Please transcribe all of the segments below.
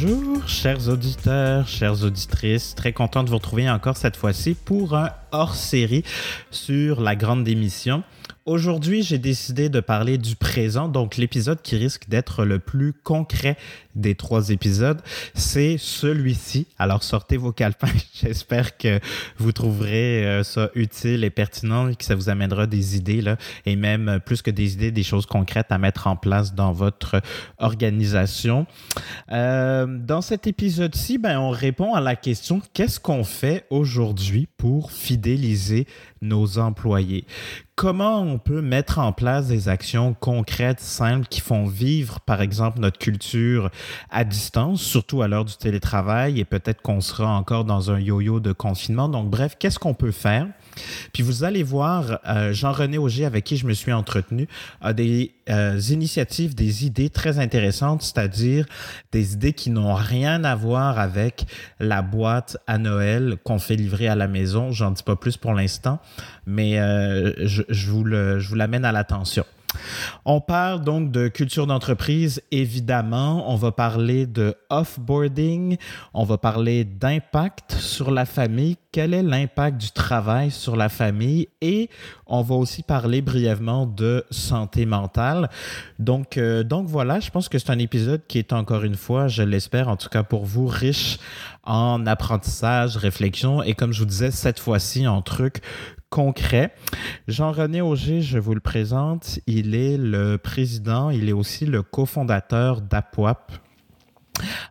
Bonjour, chers auditeurs, chères auditrices. Très content de vous retrouver encore cette fois-ci pour un hors-série sur la grande démission. Aujourd'hui, j'ai décidé de parler du présent, donc l'épisode qui risque d'être le plus concret des trois épisodes, c'est celui-ci. Alors sortez vos calepins, j'espère que vous trouverez euh, ça utile et pertinent et que ça vous amènera des idées, là, et même euh, plus que des idées, des choses concrètes à mettre en place dans votre organisation. Euh, dans cet épisode-ci, ben, on répond à la question qu'est-ce qu'on fait aujourd'hui pour fidéliser nos employés? comment on peut mettre en place des actions concrètes, simples, qui font vivre, par exemple, notre culture à distance, surtout à l'heure du télétravail, et peut-être qu'on sera encore dans un yo-yo de confinement. Donc, bref, qu'est-ce qu'on peut faire? Puis vous allez voir, euh, Jean-René Auger, avec qui je me suis entretenu, a des euh, initiatives, des idées très intéressantes, c'est-à-dire des idées qui n'ont rien à voir avec la boîte à Noël qu'on fait livrer à la maison. J'en dis pas plus pour l'instant, mais euh, je, vous l'amène à l'attention. On parle donc de culture d'entreprise, évidemment. On va parler de offboarding. On va parler d'impact sur la famille. Quel est l'impact du travail sur la famille? Et on va aussi parler brièvement de santé mentale. Donc, euh, donc voilà, je pense que c'est un épisode qui est encore une fois, je l'espère en tout cas pour vous, riche en apprentissage, réflexion et comme je vous disais, cette fois-ci en trucs concret. Jean-René Auger, je vous le présente, il est le président, il est aussi le cofondateur d'APWAP.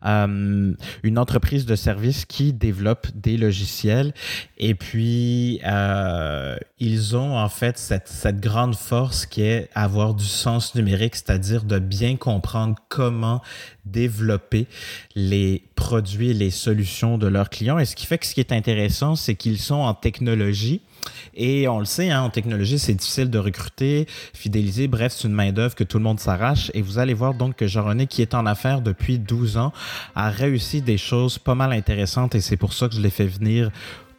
Euh, une entreprise de services qui développe des logiciels et puis euh, ils ont en fait cette, cette, grande force qui est avoir du sens numérique, c'est-à-dire de bien comprendre comment développer les produits et les solutions de leurs clients. Et ce qui fait que ce qui est intéressant, c'est qu'ils sont en technologie et on le sait, hein, en technologie, c'est difficile de recruter, fidéliser. Bref, c'est une main-d'œuvre que tout le monde s'arrache. Et vous allez voir donc que Jean-René, qui est en affaires depuis 12 ans, a réussi des choses pas mal intéressantes et c'est pour ça que je l'ai fait venir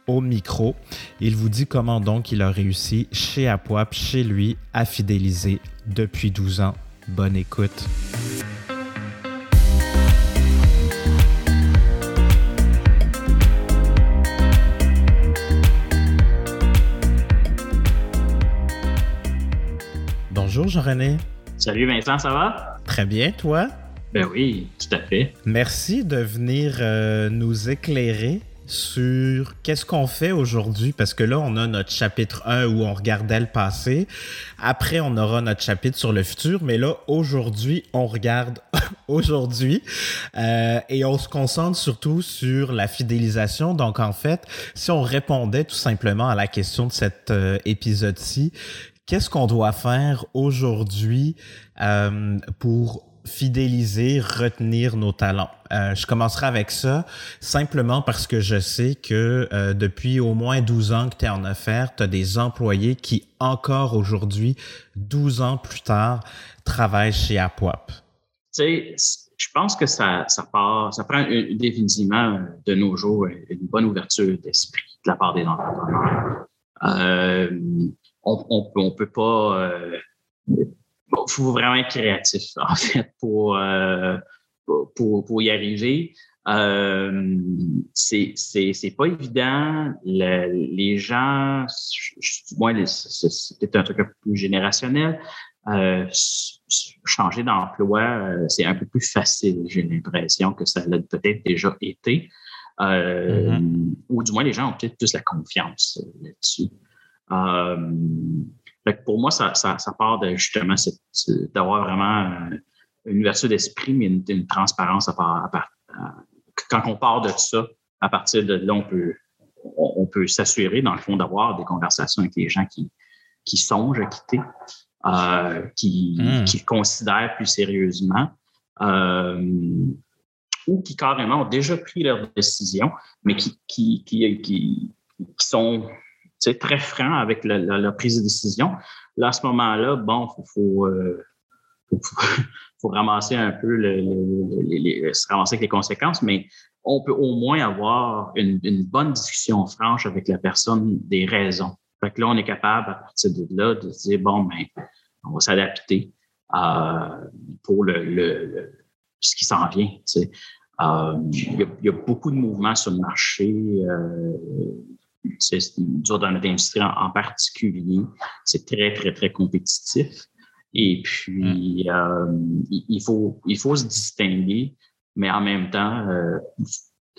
au micro. Il vous dit comment donc il a réussi chez Apoap, chez lui, à fidéliser depuis 12 ans. Bonne écoute. Bonjour Jean-René. Salut Vincent, ça va? Très bien, toi? Ben oui, tout à fait. Merci de venir euh, nous éclairer sur qu'est-ce qu'on fait aujourd'hui, parce que là, on a notre chapitre 1 où on regardait le passé. Après, on aura notre chapitre sur le futur, mais là, aujourd'hui, on regarde aujourd'hui euh, et on se concentre surtout sur la fidélisation. Donc, en fait, si on répondait tout simplement à la question de cet euh, épisode-ci, qu'est-ce qu'on doit faire aujourd'hui euh, pour fidéliser, retenir nos talents? Euh, je commencerai avec ça simplement parce que je sais que euh, depuis au moins 12 ans que tu es en affaires, tu as des employés qui encore aujourd'hui, 12 ans plus tard, travaillent chez Apoap. Tu sais, je pense que ça, ça part, ça prend définitivement de nos jours une bonne ouverture d'esprit de la part des entrepreneurs. On, on, peut pas. Il euh, faut vraiment être créatif, en fait, pour, euh, pour, pour, y arriver. Euh, c'est pas évident. les gens, moi, c'est un truc un peu plus générationnel. Euh, changer d'emploi, euh, c'est un peu plus facile, j'ai l'impression que ça l'a peut-être déjà été. Mm-hmm. Ou du moins, les gens ont peut-être plus la confiance là-dessus. Euh, pour moi, ça, ça, ça part de justement d'avoir vraiment une ouverture d'esprit, mais une, transparence à part, quand on part de ça, à partir de là, on peut, on, peut s'assurer, dans le fond, d'avoir des conversations avec les gens qui, qui songent à quitter, euh, qui, hmm. qui considèrent plus sérieusement, euh, ou qui carrément ont déjà pris leur décision, mais qui, qui, qui, qui, qui sont c'est très franc avec la, prise de décision. Là, à ce moment-là, bon, il faut, euh, faut, ramasser un peu, le, se ramasser avec les conséquences, mais on peut au moins avoir une, bonne discussion franche avec la personne des raisons. Fait que là, on est capable, à partir de là, de se dire, bon, ben, on va s'adapter euh, pour le, ce qui s'en vient. il, y a, beaucoup de mouvements sur le marché. Dans notre industrie en, particulier, c'est très, très, très compétitif. Et puis, mm. il, faut, il faut se distinguer, mais en même temps,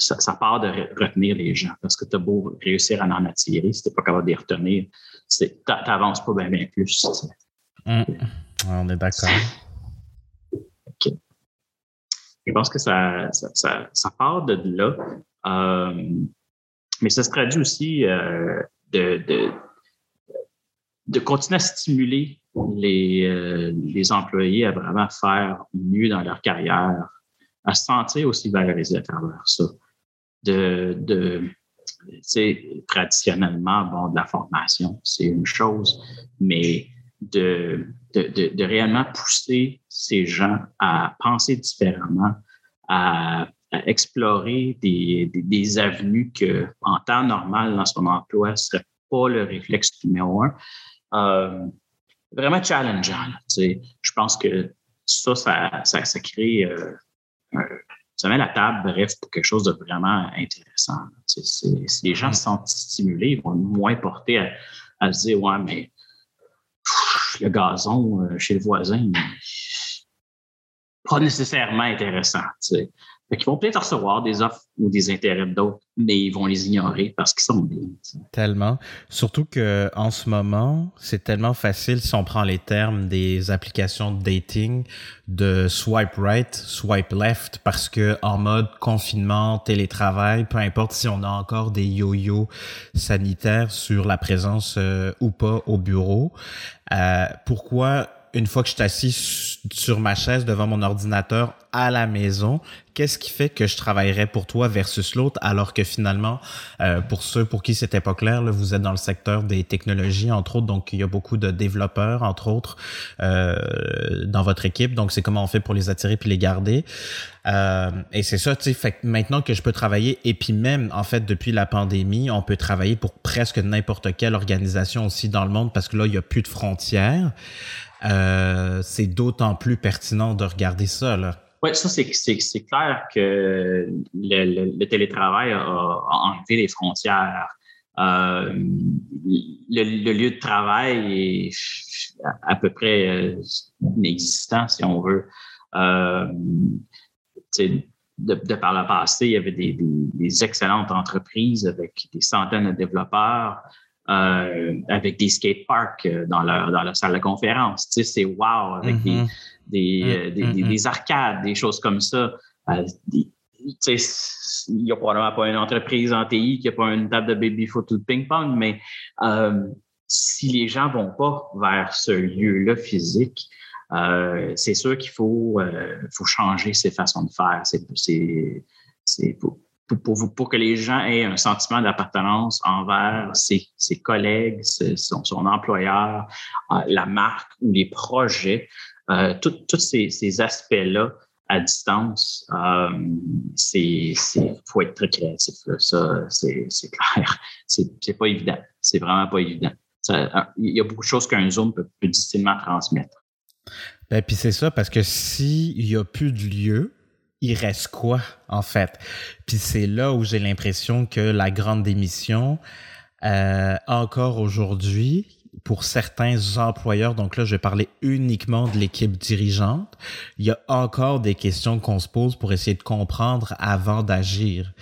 ça, part de retenir les gens parce que tu as beau réussir à en attirer, si tu n'es pas capable de les retenir, tu n'avances pas bien, plus. Hum. On est d'accord. Je pense que ça, ça, part de là. Euh, mais ça se traduit aussi euh, de, de, continuer à stimuler les, euh, les employés à vraiment faire mieux dans leur carrière, à se sentir aussi valorisés à travers ça. De, de traditionnellement, bon, de la formation, c'est une chose, mais de, de, de, réellement pousser ces gens à penser différemment, à, explorer des, avenues que, en temps normal, dans son emploi, ne serait pas le réflexe numéro un. Euh, vraiment challengeant. je pense que ça, ça, ça, crée euh, ça met la table, bref, pour quelque chose de vraiment intéressant. si les gens se sentent stimulés, ils vont moins porter à, se dire Ouais, mais le gazon euh, chez le voisin, pas nécessairement intéressant. Ils vont peut-être recevoir des offres ou des intérêts d'autres, mais ils vont les ignorer parce qu'ils sont bien. Tellement. Surtout qu'en ce moment, c'est tellement facile si on prend les termes des applications de dating de swipe right, swipe left, parce que en mode confinement, télétravail, peu importe si on a encore des yo-yo sanitaires sur la présence euh, ou pas au bureau, euh, pourquoi une fois que je suis assis sur ma chaise devant mon ordinateur à la maison, qu'est-ce qui fait que je travaillerais pour toi versus l'autre alors que finalement, euh, pour ceux pour qui c'était pas clair, là, vous êtes dans le secteur des technologies, entre autres, donc il y a beaucoup de développeurs, entre autres, euh, dans votre équipe. Donc, c'est comment on fait pour les attirer puis les garder. Euh, et c'est ça, tu sais, maintenant que je peux travailler, et puis même, en fait, depuis la pandémie, on peut travailler pour presque n'importe quelle organisation aussi dans le monde parce que là, il y a plus de frontières. Euh, c'est d'autant plus pertinent de regarder ça. Oui, ça, c'est, clair que le, télétravail a, enlevé les frontières. Euh, le, lieu de travail est à, peu près euh, inexistant, si on veut. de, par le passé, il y avait des, excellentes entreprises avec des centaines de développeurs euh, avec des skateparks euh, dans leur, dans leur salle de conférence. Tu sais, c'est wow, avec des, mm-hmm. des, euh, mm-hmm. des, des, arcades, des choses comme ça. tu sais, il n'y a probablement pas une entreprise en TI qui n'a pas une table de baby-foot ou de ping-pong, mais si les gens ne vont pas vers ce lieu-là physique, c'est sûr qu'il faut, faut changer ses façons de faire. C'est, c'est, pour, que les gens aient un sentiment d'appartenance envers ses, collègues, son, employeur, euh, la marque ou les projets. Euh, tous ces, aspects-là à distance, euh, c'est faut être très créatif. Ça, c'est clair. C'est pas évident. C'est vraiment pas évident. il y a beaucoup de choses qu'un Zoom peut, peut difficilement transmettre. Ben, puis c'est ça, parce que s'il n'y a plus de lieu, il reste quoi, en fait? Puis c'est là où j'ai l'impression que la grande démission, euh, encore aujourd'hui, pour certains employeurs, donc là, je vais parler uniquement de l'équipe dirigeante, il y a encore des questions qu'on se pose pour essayer de comprendre avant d'agir.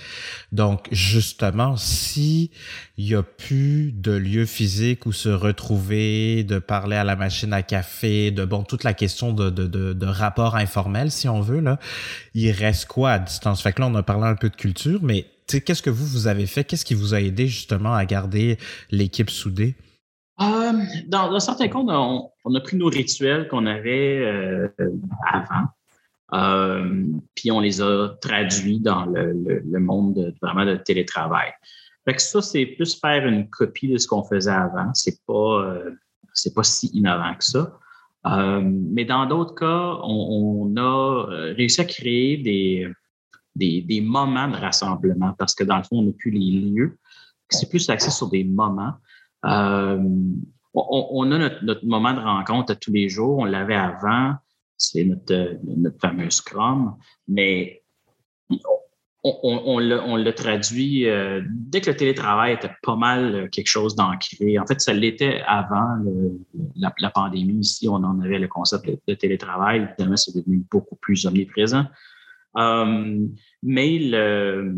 Donc, justement, si il y a plus de lieu physique où se retrouver, de parler à la machine à café, de bon, toute la question de, de, de, de rapport informel, si on veut, là, il reste quoi à distance? Fait que là, on a parlé un peu de culture, mais qu'est-ce que vous, vous avez fait? Qu'est-ce qui vous a aidé justement à garder l'équipe soudée? Euh, dans, certains cas, on, a pris nos rituels qu'on avait euh, avant, euh, puis on les a traduits dans le, monde de, vraiment de télétravail. Fait que ça, c'est plus faire une copie de ce qu'on faisait avant. C'est pas, c'est pas si innovant que ça. mais dans d'autres cas, on, a réussi à créer des, des, des, moments de rassemblement parce que dans le fond, on n'a plus les lieux. C'est plus axé sur des moments. Euh, on, a notre, moment de rencontre à tous les jours. On l'avait avant. C'est notre, notre fameux Scrum. Mais on, l'a traduit dès que le télétravail était pas mal quelque chose d'ancré. En fait, ça l'était avant la, pandémie. Ici, on en avait le concept de, télétravail. Évidemment, c'est devenu beaucoup plus omniprésent. mais le,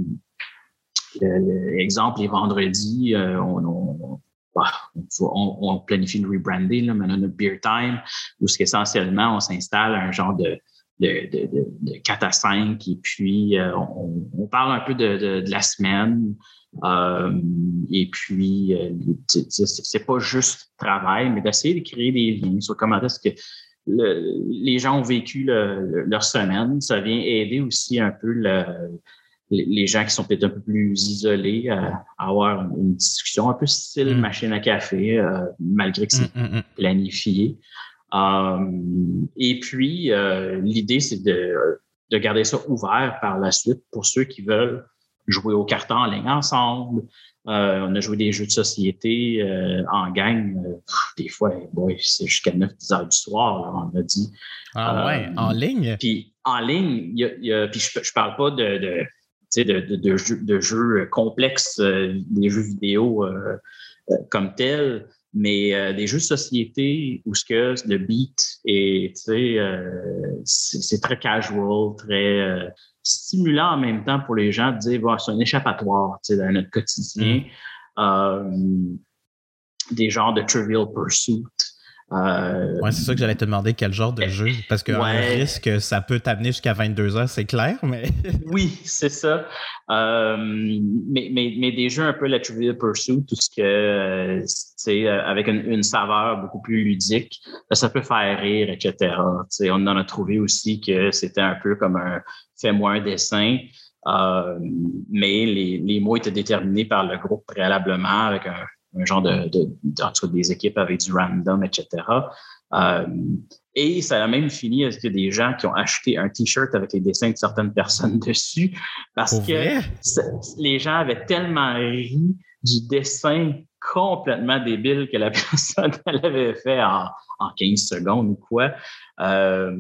L'exemple les vendredis, euh, bah, on, on, planifie une rebranding, là, maintenant notre beer time, où essentiellement on s'installe un genre de, de, de, 4 à 5 et puis euh, on, parle un peu de, la semaine. Euh, et puis, c'est pas juste travail, mais d'essayer de créer des liens sur comment est-ce que les gens ont vécu leur semaine. Ça vient aider aussi un peu le, les gens qui sont peut-être un peu plus isolés à, avoir une discussion un peu style mm. machine à café, euh, malgré que c'est mm, mm, planifié. Euh, et puis, euh, l'idée, c'est de, de, garder ça ouvert par la suite pour ceux qui veulent jouer au carton en ligne ensemble. on a joué des jeux de société en gang. des fois, c'est jusqu'à 9-10 heures du soir, on a dit. Ah ouais, en ligne? Puis en ligne, y a, puis je, je parle pas de, de de, de, de, jeux, de, jeux, complexes, euh, des jeux vidéo euh, euh, comme tels, mais des jeux de société où ce que le beat est, c'est très casual, très stimulant en même temps pour les gens de dire, c'est un échappatoire dans notre quotidien. Mm. des genres de Trivial Pursuit. Euh, ouais, c'est ça que j'allais te demander quel genre de jeu? Parce que risque, ça peut t'amener jusqu'à 22 heures, c'est clair, mais. oui, c'est ça. Euh, mais, mais, mais, des jeux un peu la Trivial Pursuit, tout ce que c'est euh, avec une, saveur beaucoup plus ludique, ça peut faire rire, etc. on en a trouvé aussi que c'était un peu comme un fais-moi un dessin. mais les, les mots étaient déterminés par le groupe préalablement avec un, un genre de, de, des équipes avec du random, etc. Euh, et ça a même fini avec des gens qui ont acheté un T-shirt avec les dessins de certaines personnes dessus? Parce que les gens avaient tellement ri du dessin complètement débile que la personne avait fait en, en 15 secondes ou quoi, euh,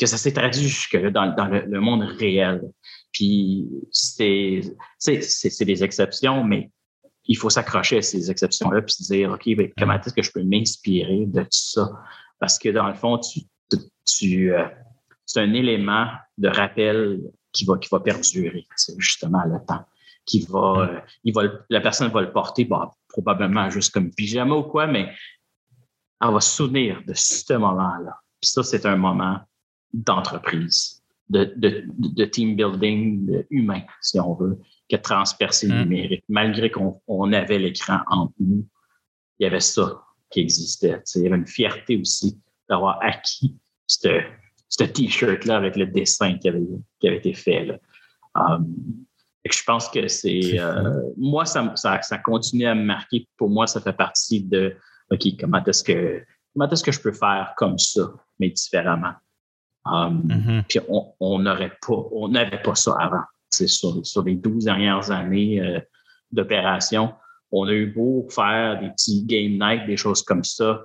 que ça s'est traduit jusque dans, dans le, le, monde réel. Puis c'est des exceptions, mais il faut s'accrocher à ces exceptions-là puis se dire, OK, ben, comment est-ce que je peux m'inspirer de tout ça? Parce que dans le fond, tu, tu, euh, c'est un élément de rappel qui va, qui va perdurer, justement, le temps. Qui va, euh, il va, la personne va le porter, bah, probablement juste comme pyjama ou quoi, mais elle va se souvenir de ce moment-là. Puis ça, c'est un moment d'entreprise, de, de, de, team building humain, si on veut que transpercer le hum. numérique. Malgré qu'on avait l'écran entre nous, il y avait ça qui existait. Il y avait une fierté aussi d'avoir acquis ce T-shirt-là avec le dessin qui avait, qui avait été fait. Là. Um, je pense que c'est. Euh, moi, ça, ça, continue à me marquer. Pour moi, ça fait partie de OK, comment est-ce que comment est-ce que je peux faire comme ça, mais différemment? Um, mm-hmm. Puis on n'aurait pas, on n'avait pas ça avant sur, sur les 12 dernières années euh, d'opération, on a eu beau faire des petits game nights, des choses comme ça.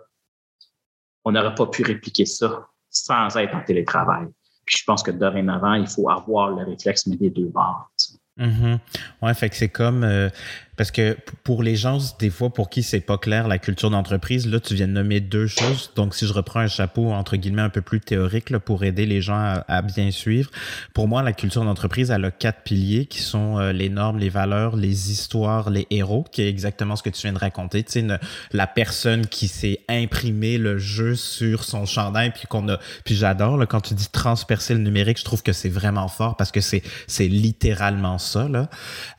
On n'aurait pas pu répliquer ça sans être en télétravail. Puis je pense que dorénavant, il faut avoir le réflexe, mais des deux bords. Mm-hmm. Ouais, fait que c'est comme euh, parce que pour les gens, des fois, pour qui c'est pas clair la culture d'entreprise, là, tu viens de nommer deux choses. Donc, si je reprends un chapeau, entre guillemets, un peu plus théorique là, pour aider les gens à, bien suivre, pour moi, la culture d'entreprise, elle a quatre piliers qui sont euh, les normes, les valeurs, les histoires, les héros, qui est exactement ce que tu viens de raconter. Tu sais, la personne qui s'est imprimé le jeu sur son chandail, puis qu'on a... Puis j'adore, quand tu dis transpercer le numérique, je trouve que c'est vraiment fort parce que c'est c'est littéralement ça, là.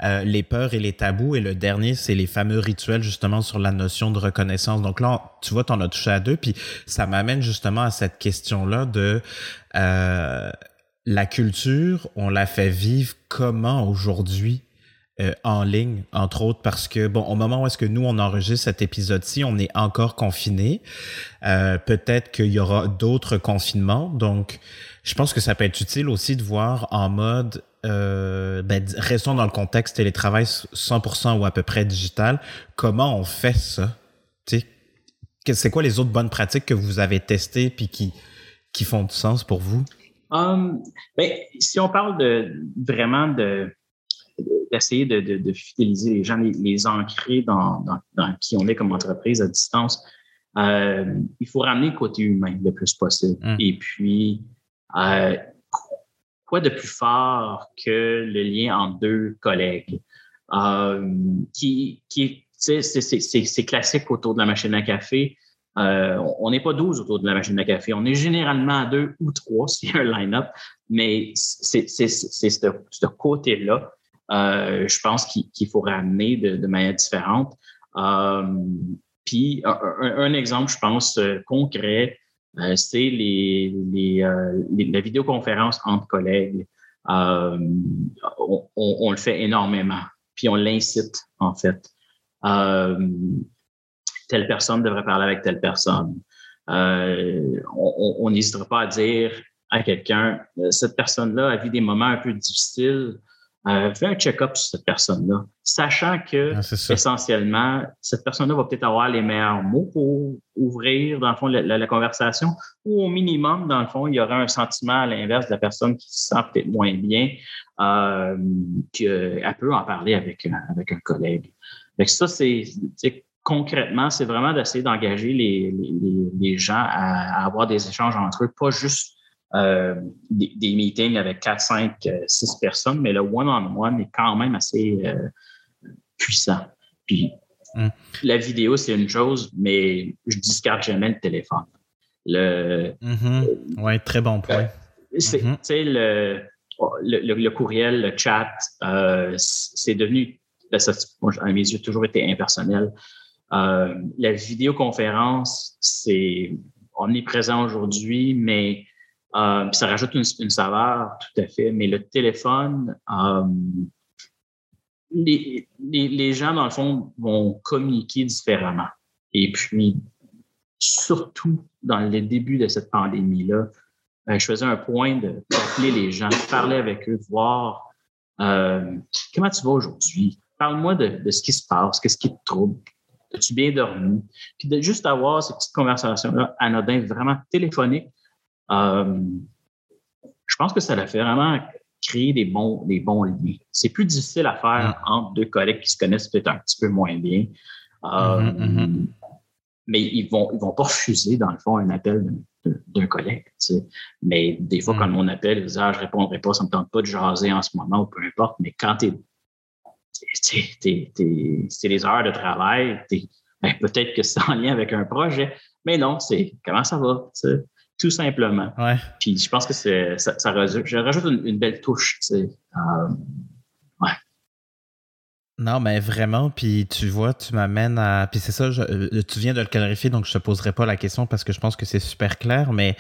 Euh, les peurs et les tabous dernier, c'est les fameux rituels justement sur la notion de reconnaissance. Donc là, tu vois, tu en as touché à deux, puis ça m'amène justement à cette question-là de euh, la culture, on la fait vivre comment aujourd'hui euh, en ligne, entre autres, parce que, bon, au moment où est-ce que nous, on enregistre cet épisode-ci, on est encore confiné. Euh, peut-être qu'il y aura d'autres confinements. Donc, je pense que ça peut être utile aussi de voir en mode euh, ben, restons dans le contexte télétravail 100% ou à peu près digital. Comment on fait ça? C'est quoi les autres bonnes pratiques que vous avez testées puis qui, qui font du sens pour vous? Um, ben, si on parle de vraiment de d'essayer de, fidéliser les gens, les, ancrer dans, qui on est comme entreprise à distance, euh, il faut ramener le côté humain le plus possible. Hum. Et puis, euh, quoi de plus fort que le lien entre deux collègues? Euh, c'est classique autour de la machine à café. Euh, on n'est pas 12 autour de la machine à café. On est généralement deux ou trois s'il y a un line-up, mais c'est ce, côté-là, je pense qu'il faut ramener de, manière différente. puis un, exemple, je pense, concret, c'est les, euh, la vidéoconférence entre collègues. Euh, on, le fait énormément, puis on l'incite, en fait. telle personne devrait parler avec telle personne. on n'hésitera pas à dire à quelqu'un, cette personne-là a vu des moments un peu difficiles, euh, fais un check-up sur cette personne-là, sachant que ah, essentiellement, cette personne-là va peut-être avoir les meilleurs mots pour ouvrir, dans le fond, la, conversation, ou au minimum, dans le fond, il y aura un sentiment à l'inverse de la personne qui se sent peut-être moins bien, euh, qu'elle peut en parler avec, avec un collègue. Donc ça, c'est concrètement, c'est vraiment d'essayer d'engager les, les, les, gens à, à, avoir des échanges entre eux, pas juste euh, des, meetings avec 4, 5, 6 personnes, mais le one-on-one est quand même assez euh, puissant. Puis mm. la vidéo, c'est une chose, mais je discarte jamais le téléphone. Le, mm-hmm. Oui, très bon point. Euh, c'est mm-hmm. le, le, le, courriel, le chat, c'est devenu, ben, à mes yeux, toujours été impersonnel. la vidéoconférence, c'est on est présent aujourd'hui, mais euh, ça rajoute une, saveur, tout à fait. Mais le téléphone, euh, les, gens, dans le fond, vont communiquer différemment. Et puis, surtout dans les débuts de cette pandémie-là, euh, je faisais un point de d'appeler les gens, parler avec eux, voir comment tu vas aujourd'hui? Parle-moi de, ce qui se passe, qu'est-ce qui te trouble, as-tu bien dormi? Puis de juste avoir ces petites conversations-là anodines, vraiment téléphoniques, je pense que ça a fait vraiment créer des bons, des bons liens. C'est plus difficile à faire entre deux collègues qui se connaissent peut-être un petit peu moins bien. Euh, mm-hmm, mm-hmm. Mais ils vont, ils vont pas refuser, dans le fond, un appel d'un collègue. Mais des fois, quand mm. on appelle, ils disent ah, je répondrai pas, ça me tente pas de jaser en ce moment ou peu importe. Mais quand tu c'est les heures de travail, ben, peut-être que c'est en lien avec un projet. Mais non, c'est comment ça va? Tout simplement. Ouais. Puis je pense que c'est, ça, ça rajoute, je rajoute une, belle touche, tu sais. Euh, ouais. Non, mais vraiment, puis tu vois, tu m'amènes à... Puis c'est ça, euh, tu viens de le clarifier, donc je te poserai pas la question parce que je pense que c'est super clair, mais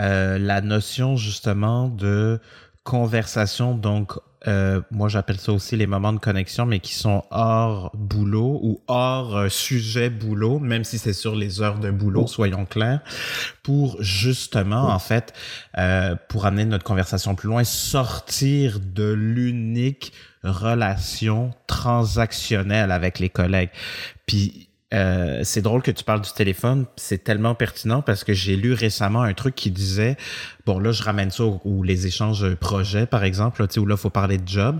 euh, la notion justement de conversation, donc euh, moi j'appelle ça aussi les moments de connexion, mais qui sont hors boulot ou hors euh, sujet boulot, même si c'est sur les heures de boulot, soyons clairs, pour justement, en fait, euh, pour amener notre conversation plus loin, sortir de l'unique relation transactionnelle avec les collègues. Puis euh, c'est drôle que tu parles du téléphone, c'est tellement pertinent parce que j'ai lu récemment un truc qui disait, bon là je ramène ça ou les échanges projets par exemple, là, où là faut parler de job,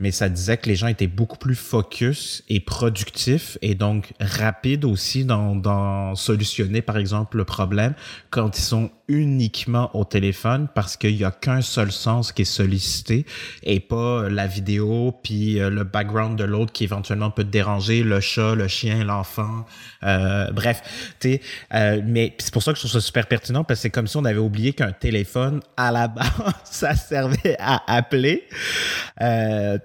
mais ça disait que les gens étaient beaucoup plus focus et productifs et donc rapides aussi dans, dans solutionner par exemple le problème quand ils sont uniquement au téléphone parce qu'il y a qu'un seul sens qui est sollicité et pas la vidéo puis euh, le background de l'autre qui éventuellement peut te déranger, le chat, le chien, l'enfant, euh, bref. Euh, mais c'est pour ça que je trouve ça super pertinent parce que c'est comme si on avait oublié qu'un téléphone à la base ça servait à appeler.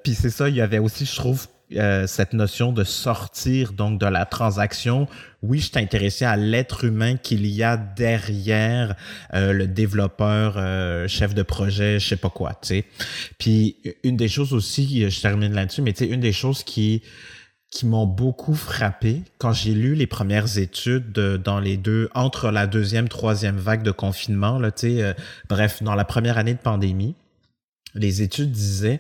puis c'est ça, il y avait aussi, je trouve, euh, cette notion de sortir donc de la transaction. Oui, je t'intéressais à l'être humain qu'il y a derrière euh, le développeur, euh, chef de projet, je sais pas quoi, tu sais. Puis une des choses aussi, je termine là-dessus, mais tu sais, une des choses qui qui m'ont beaucoup frappé quand j'ai lu les premières études dans les deux entre la deuxième troisième vague de confinement là tu sais bref dans la première année de pandémie les études disaient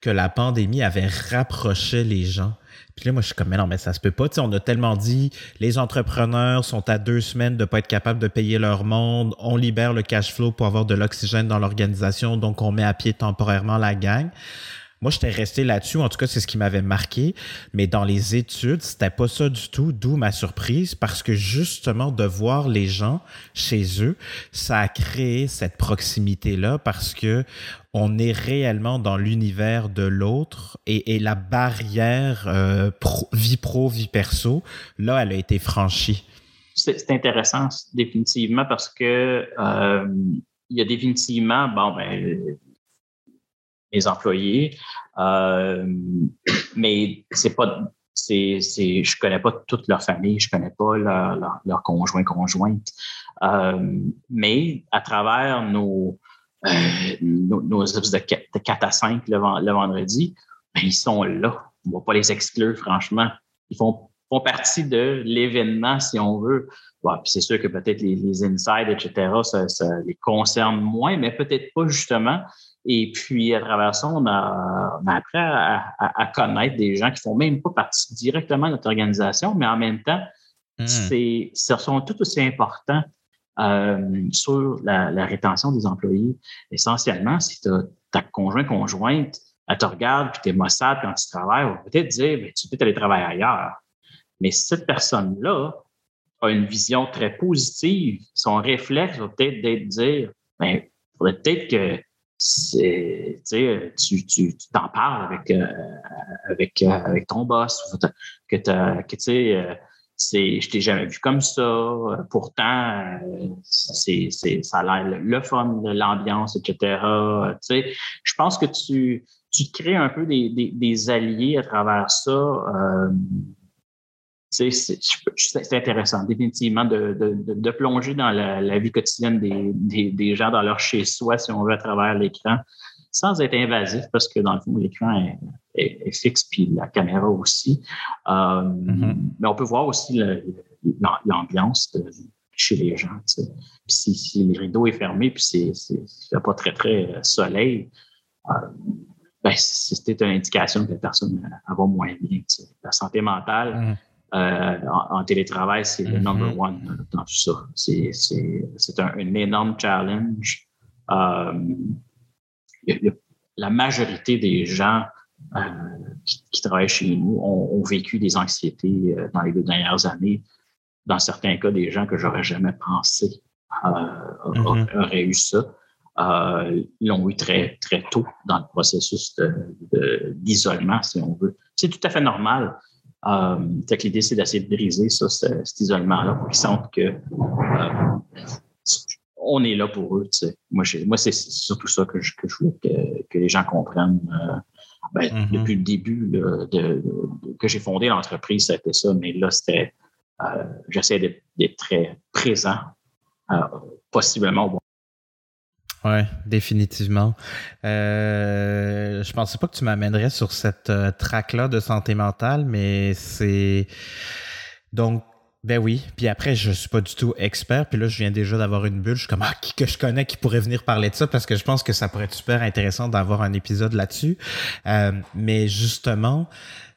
que la pandémie avait rapproché les gens. Puis là, moi, je suis comme, mais non, mais ça se peut pas. on a tellement dit, les entrepreneurs sont à deux semaines de pas être capables de payer leur monde. On libère le cash flow pour avoir de l'oxygène dans l'organisation. Donc, on met à pied temporairement la gang. Moi, j'étais resté là-dessus. En tout cas, c'est ce qui m'avait marqué. Mais dans les études, c'était pas ça du tout. D'où ma surprise parce que justement, de voir les gens chez eux, ça a créé cette proximité-là parce que on est réellement dans l'univers de l'autre et, la barrière euh, vie pro, vie perso, là, elle a été franchie. C'est intéressant, définitivement, parce que euh, il y a définitivement, bon, ben, mes employés. Euh, mais c'est pas, c'est, c'est, je connais pas toute leur famille, je connais pas leur, leur, conjoint, conjointe. Euh, mais à travers nos, euh, nos, nos de 4, à 5 le, le vendredi, ben, ils sont là. On va pas les exclure, franchement. Ils font, font partie de l'événement, si on veut. C'est sûr que peut-être les, les insides, etc., ça, ça les concerne moins, mais peut-être pas justement. Et puis, à travers ça, on a, appris à, connaître des gens qui font même pas partie directement de notre organisation, mais en même temps, mmh. c'est, ce sont tout aussi importants euh, sur la, rétention des employés. Essentiellement, si tu ta conjointe conjointe, elle te regarde puis tu es maussade quand tu travailles, on va peut-être dire ben, tu peux aller travailler ailleurs. Mais cette personne-là a une vision très positive. Son réflexe va peut-être d'être de dire ben, il faudrait peut-être que c'est, tu, tu, t'en parles avec, euh, avec, euh, avec ton boss, que, tu sais, euh, c'est, je t'ai jamais vu comme ça. Pourtant, c'est, ça a l'air le fun, l'ambiance, etc. Tu sais, je pense que tu, tu crées un peu des, des, des alliés à travers ça. Euh, c'est intéressant, définitivement, de, de, de, plonger dans la, vie quotidienne des, des, des, gens, dans leur chez-soi, si on veut, à travers l'écran, sans être invasif, parce que dans le fond, l'écran est, est, fixe, puis la caméra aussi. Euh, mm-hmm. Mais on peut voir aussi l'ambiance chez les gens. Puis si, si le rideau est fermé, puis c'est pas très, très soleil, euh, ben, c'était une indication que la personne va moins bien. La santé mentale, mm-hmm. Euh, en, télétravail, c'est le number mm-hmm. one dans tout ça. C'est un, énorme challenge. Euh, la majorité des gens euh, qui, travaillent chez nous ont, vécu des anxiétés dans les deux dernières années. Dans certains cas, des gens que j'aurais jamais pensé mm-hmm. auraient eu ça. l'ont eu très, très tôt dans le processus d'isolement, si on veut. C'est tout à fait normal. Euh, l'idée, c'est d'essayer de briser ça, cet isolement-là, pour qu'ils sentent que euh, on est là pour eux. Moi, moi c'est surtout ça que je, que je voulais que, les gens comprennent. Euh, ben, mm-hmm. Depuis le début de, que j'ai fondé l'entreprise, c'était ça, mais là, c'était euh, j'essaie d'être très présent, possiblement au bon oui, définitivement. Euh, je pensais pas que tu m'amènerais sur cette euh, traque-là de santé mentale, mais c'est. Donc, ben oui. Puis après, je suis pas du tout expert. Puis là, je viens déjà d'avoir une bulle. Je suis comme, ah, qui que je connais qui pourrait venir parler de ça? Parce que je pense que ça pourrait être super intéressant d'avoir un épisode là-dessus. Euh, mais justement,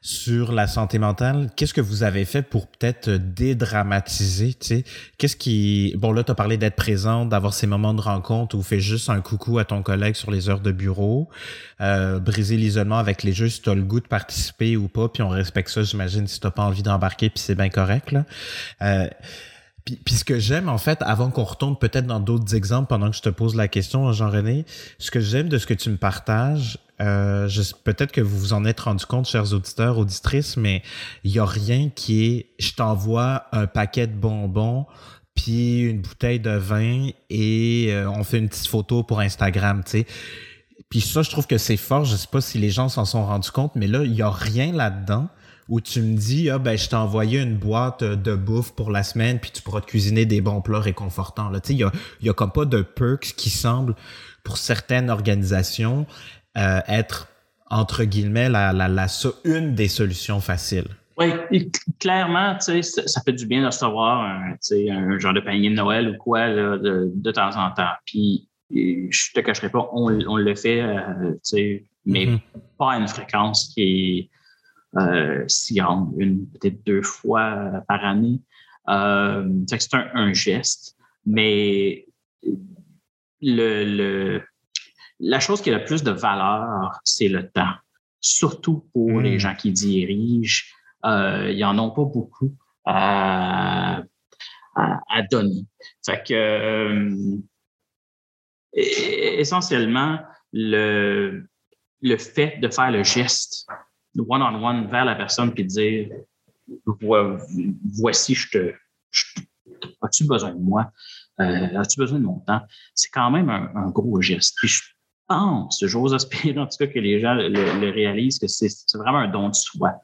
sur la santé mentale, qu'est-ce que vous avez fait pour peut-être dédramatiser, tu sais? Qu'est-ce qui... Bon, là, tu as parlé d'être présent, d'avoir ces moments de rencontre où fais juste un coucou à ton collègue sur les heures de bureau, euh, briser l'isolement avec les jeux si tu as le goût de participer ou pas, puis on respecte ça, j'imagine, si tu pas envie d'embarquer, puis c'est bien correct, là. Euh, puis, puis, ce que j'aime, en fait, avant qu'on retourne peut-être dans d'autres exemples pendant que je te pose la question, Jean-René, ce que j'aime de ce que tu me partages, euh, peut-être que vous vous en êtes rendu compte, chers auditeurs, auditrices, mais il y a rien qui est je t'envoie un paquet de bonbons puis une bouteille de vin et euh, on fait une petite photo pour Instagram, tu sais. Puis ça, je trouve que c'est fort. Je sais pas si les gens s'en sont rendus compte, mais là, il y a rien là-dedans où tu me dis ah ben je t'ai envoyé une boîte de bouffe pour la semaine puis tu pourras te cuisiner des bons plats réconfortants là tu sais il y a y a comme pas de perks qui semblent pour certaines organisations euh, être, entre guillemets, la, la, la, une des solutions faciles. Oui, clairement, tu sais, ça fait du bien de recevoir un, un genre de panier de Noël ou quoi là, de, de, temps en temps. Puis, je te cacherai pas, on, on le fait, euh, tu sais, mais mm-hmm. pas à une fréquence qui est euh, si grande, une peut-être deux fois par année. Euh, c'est un, geste, mais le, la chose qui a le plus de valeur, c'est le temps, surtout pour les mm. gens qui dirigent. Euh, ils n'en ont pas beaucoup à, à, donner. Fait que, euh, essentiellement, le, le fait de faire le geste one-on-one vers la personne puis de dire voici, je te. As-tu besoin de moi? Euh, as-tu besoin de mon temps? C'est quand même un, gros geste. Puis je pense, j'ose espérer en tout cas que les gens le, réalisent, que c'est vraiment un don de soi.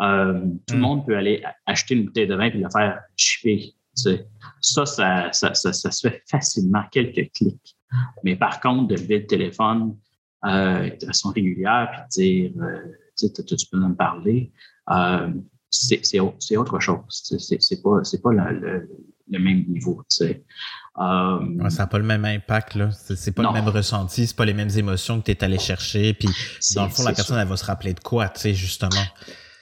Euh, tout le mm. monde peut aller acheter une bouteille de vin et le faire chipper. Ça, ça, ça, ça, se fait facilement, quelques clics. Mais par contre, de lever le téléphone euh, de façon régulière puis dire tu, tu peux me parler, euh, c'est autre chose. C'est pas, pas le, le, même niveau. Tu sais. Euh, ça n'a pas le même impact, là. C'est pas le même ressenti, c'est pas les mêmes émotions que tu es allé chercher. Puis, dans le fond, la personne, elle va se rappeler de quoi, tu sais, justement?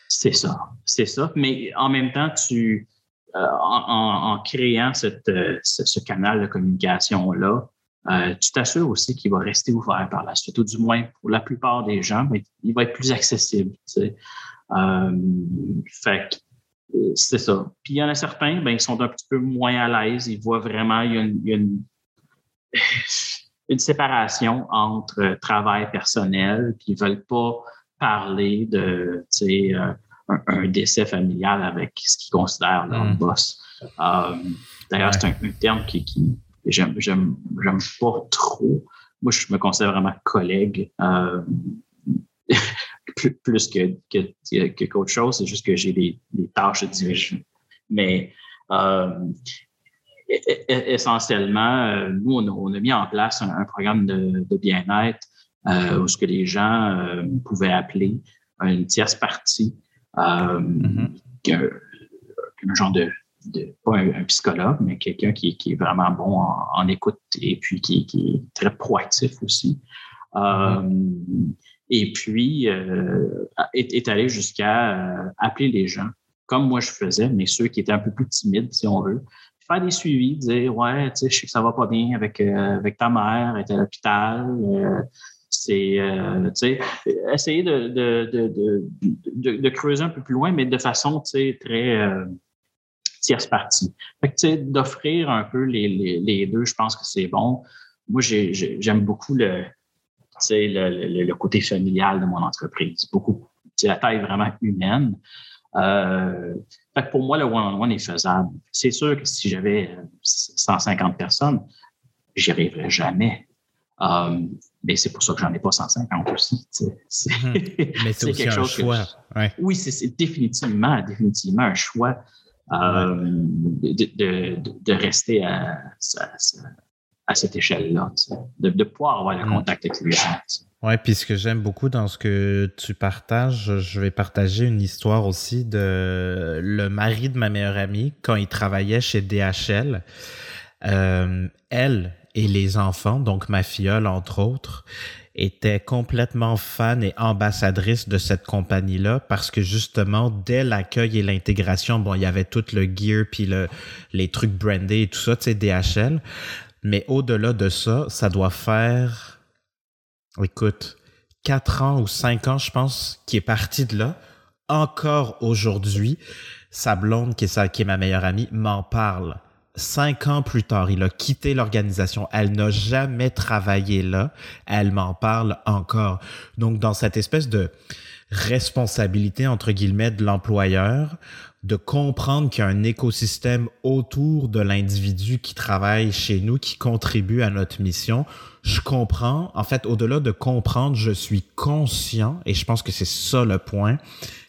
C'est ça. C'est ça. Mais en même temps, tu, euh, en, en, créant cette, euh, ce, canal de communication-là, euh, tu t'assures aussi qu'il va rester ouvert par la suite, ou du moins pour la plupart des gens, mais il va être plus accessible. Tu sais. Fait c'est ça. Puis il y en a certains, ben, ils sont un petit peu moins à l'aise. Ils voient vraiment, il y a une, une, séparation entre travail personnel, puis ils veulent pas parler de euh, un, un, décès familial avec ce qu'ils considèrent leur hmm. boss. Euh, d'ailleurs, c'est un, terme qui, qui j'aime, j'aime, j'aime pas trop. Moi, je me considère vraiment collègue. Euh, plus, que, que, qu'autre chose, c'est juste que j'ai des, des, tâches de division. Mais euh, essentiellement, euh, nous, on a, mis en place un, programme de, de bien-être euh, où ce que les gens euh, pouvaient appeler une tierce partie, mm-hmm. un, genre de, de pas un, psychologue, mais quelqu'un qui, qui, est vraiment bon en, écoute et puis qui, qui, est très proactif aussi. Mm-hmm et puis euh, est, allé jusqu'à euh, appeler les gens, comme moi je faisais, mais ceux qui étaient un peu plus timides, si on veut, faire des suivis, dire ouais, tu sais, je sais que ça va pas bien avec euh, avec ta mère, elle est à l'hôpital. c'est essayer de de, de, de, creuser un peu plus loin, mais de façon tu sais très tierce partie. Fait que tu sais d'offrir un peu les, les deux, je pense que c'est bon. Moi, j'aime beaucoup le, le, le, côté familial de mon entreprise. Beaucoup, la taille vraiment humaine. Euh, fait pour moi, le one-on-one est faisable. C'est sûr que si j'avais 150 personnes, j'y arriverais jamais. Euh, mais c'est pour ça que j'en ai pas 150 aussi. Mhm. Mais c'est quelque chose un choix. Oui, c'est définitivement, définitivement un choix euh, de, de, rester à, à cette échelle-là, de, pouvoir avoir le mm. contact avec les gens. Oui, puis ce que j'aime beaucoup dans ce que tu partages, je vais partager une histoire aussi de le mari de ma meilleure amie quand il travaillait chez DHL. Euh, elle et les enfants, donc ma filleule entre autres, étaient complètement fans et ambassadrices de cette compagnie-là parce que justement, dès l'accueil et l'intégration, bon, il y avait tout le gear puis le, les trucs brandés et tout ça, tu sais, DHL. Mais au-delà de ça, ça doit faire, écoute, quatre ans ou cinq ans, je pense, qui est parti de là. Encore aujourd'hui, sa blonde, qui est, qui est ma meilleure amie, m'en parle. Cinq ans plus tard, il a quitté l'organisation. Elle n'a jamais travaillé là. Elle m'en parle encore. Donc, dans cette espèce de responsabilité, entre guillemets, de l'employeur, de comprendre qu'il y a un écosystème autour de l'individu qui travaille chez nous, qui contribue à notre mission. Je comprends, en fait, au-delà de comprendre, je suis conscient, et je pense que c'est ça le point,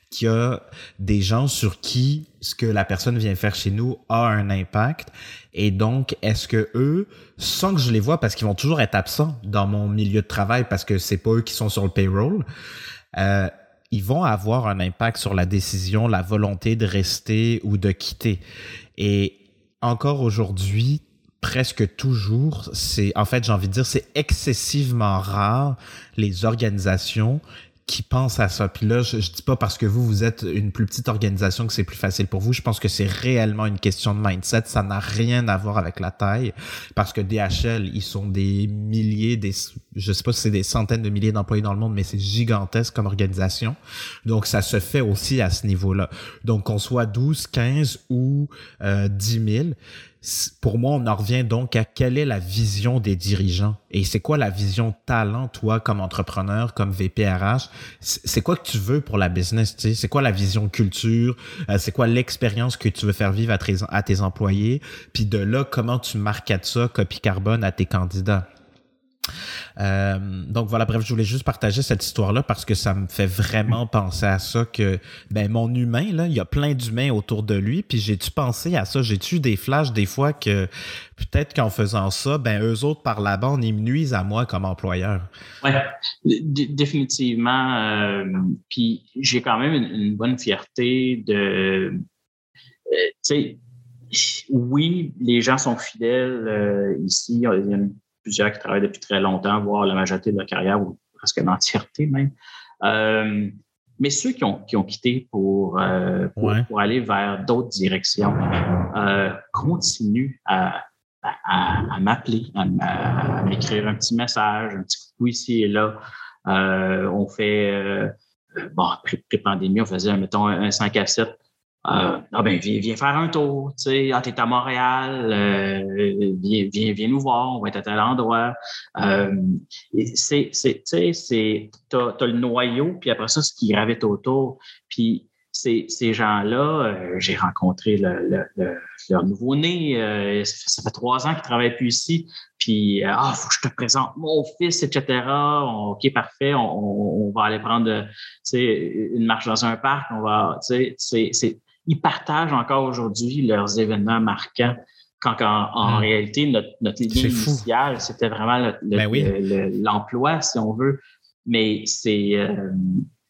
qu'il y a des gens sur qui ce que la personne vient faire chez nous a un impact. Et donc, est-ce que eux, sans que je les vois, parce qu'ils vont toujours être absents dans mon milieu de travail, parce que c'est pas eux qui sont sur le payroll, euh, ils vont avoir un impact sur la décision, la volonté de rester ou de quitter. Et encore aujourd'hui, presque toujours, c'est en fait, j'ai envie de dire, c'est excessivement rare les organisations qui pensent à ça. Puis là, je, je dis pas parce que vous, vous êtes une plus petite organisation que c'est plus facile pour vous. Je pense que c'est réellement une question de mindset. Ça n'a rien à voir avec la taille. Parce que DHL, ils sont des milliers, des, je sais pas si c'est des centaines de milliers d'employés dans le monde, mais c'est gigantesque comme organisation. Donc, ça se fait aussi à ce niveau-là. Donc, qu'on soit 12, 15 ou euh, 10 000, pour moi, on en revient donc à quelle est la vision des dirigeants et c'est quoi la vision talent, toi, comme entrepreneur, comme VPRH? C'est quoi que tu veux pour la business? C'est quoi la vision culture? Euh, c'est quoi l'expérience que tu veux faire vivre à tes, à tes employés? Puis de là, comment tu marketes ça, copie carbone, à tes candidats? Euh, donc voilà, bref, je voulais juste partager cette histoire-là parce que ça me fait vraiment penser à ça que ben mon humain, là, il y a plein d'humains autour de lui, puis j'ai-tu pensé à ça, j'ai-tu des flashs des fois que peut-être qu'en faisant ça, ben eux autres par là-bas, ils me nuisent à moi comme employeur? Oui, définitivement. Euh, puis j'ai quand même une, bonne fierté de, euh, tu sais, oui, les gens sont fidèles ici. Il y a une plusieurs qui travaillent depuis très longtemps, voire la majorité de leur carrière, ou presque l'entièreté même. Euh, mais ceux qui ont, qui ont quitté pour, euh, pour, aller vers d'autres directions euh, continuent à, à, m'appeler, à, m'écrire un petit message, un petit coup ici et là. on fait, bon, pré-pandémie, on faisait, mettons, un 5 à 7 euh, ah ben, viens, faire un tour, tu sais, ah, t'es à Montréal, euh, viens, viens, viens nous voir, on va être à tel endroit. Euh, c'est, tu sais, c'est, t'as, as le noyau, puis après ça, ce qui gravite autour. Puis ces, ces gens-là, euh, j'ai rencontré le, le, leur nouveau-né, ça, fait, trois ans qu'ils travaillent plus ici, puis ah, faut que je te présente mon fils, etc. ok, parfait, on, on, va aller prendre, tu sais, une marche dans un parc, on va, tu sais, c'est ils partagent encore aujourd'hui leurs événements marquants. Quand en, hmm. réalité, notre, notre ligne initiale, c'était vraiment ben l'emploi, si on veut. Mais c'est euh,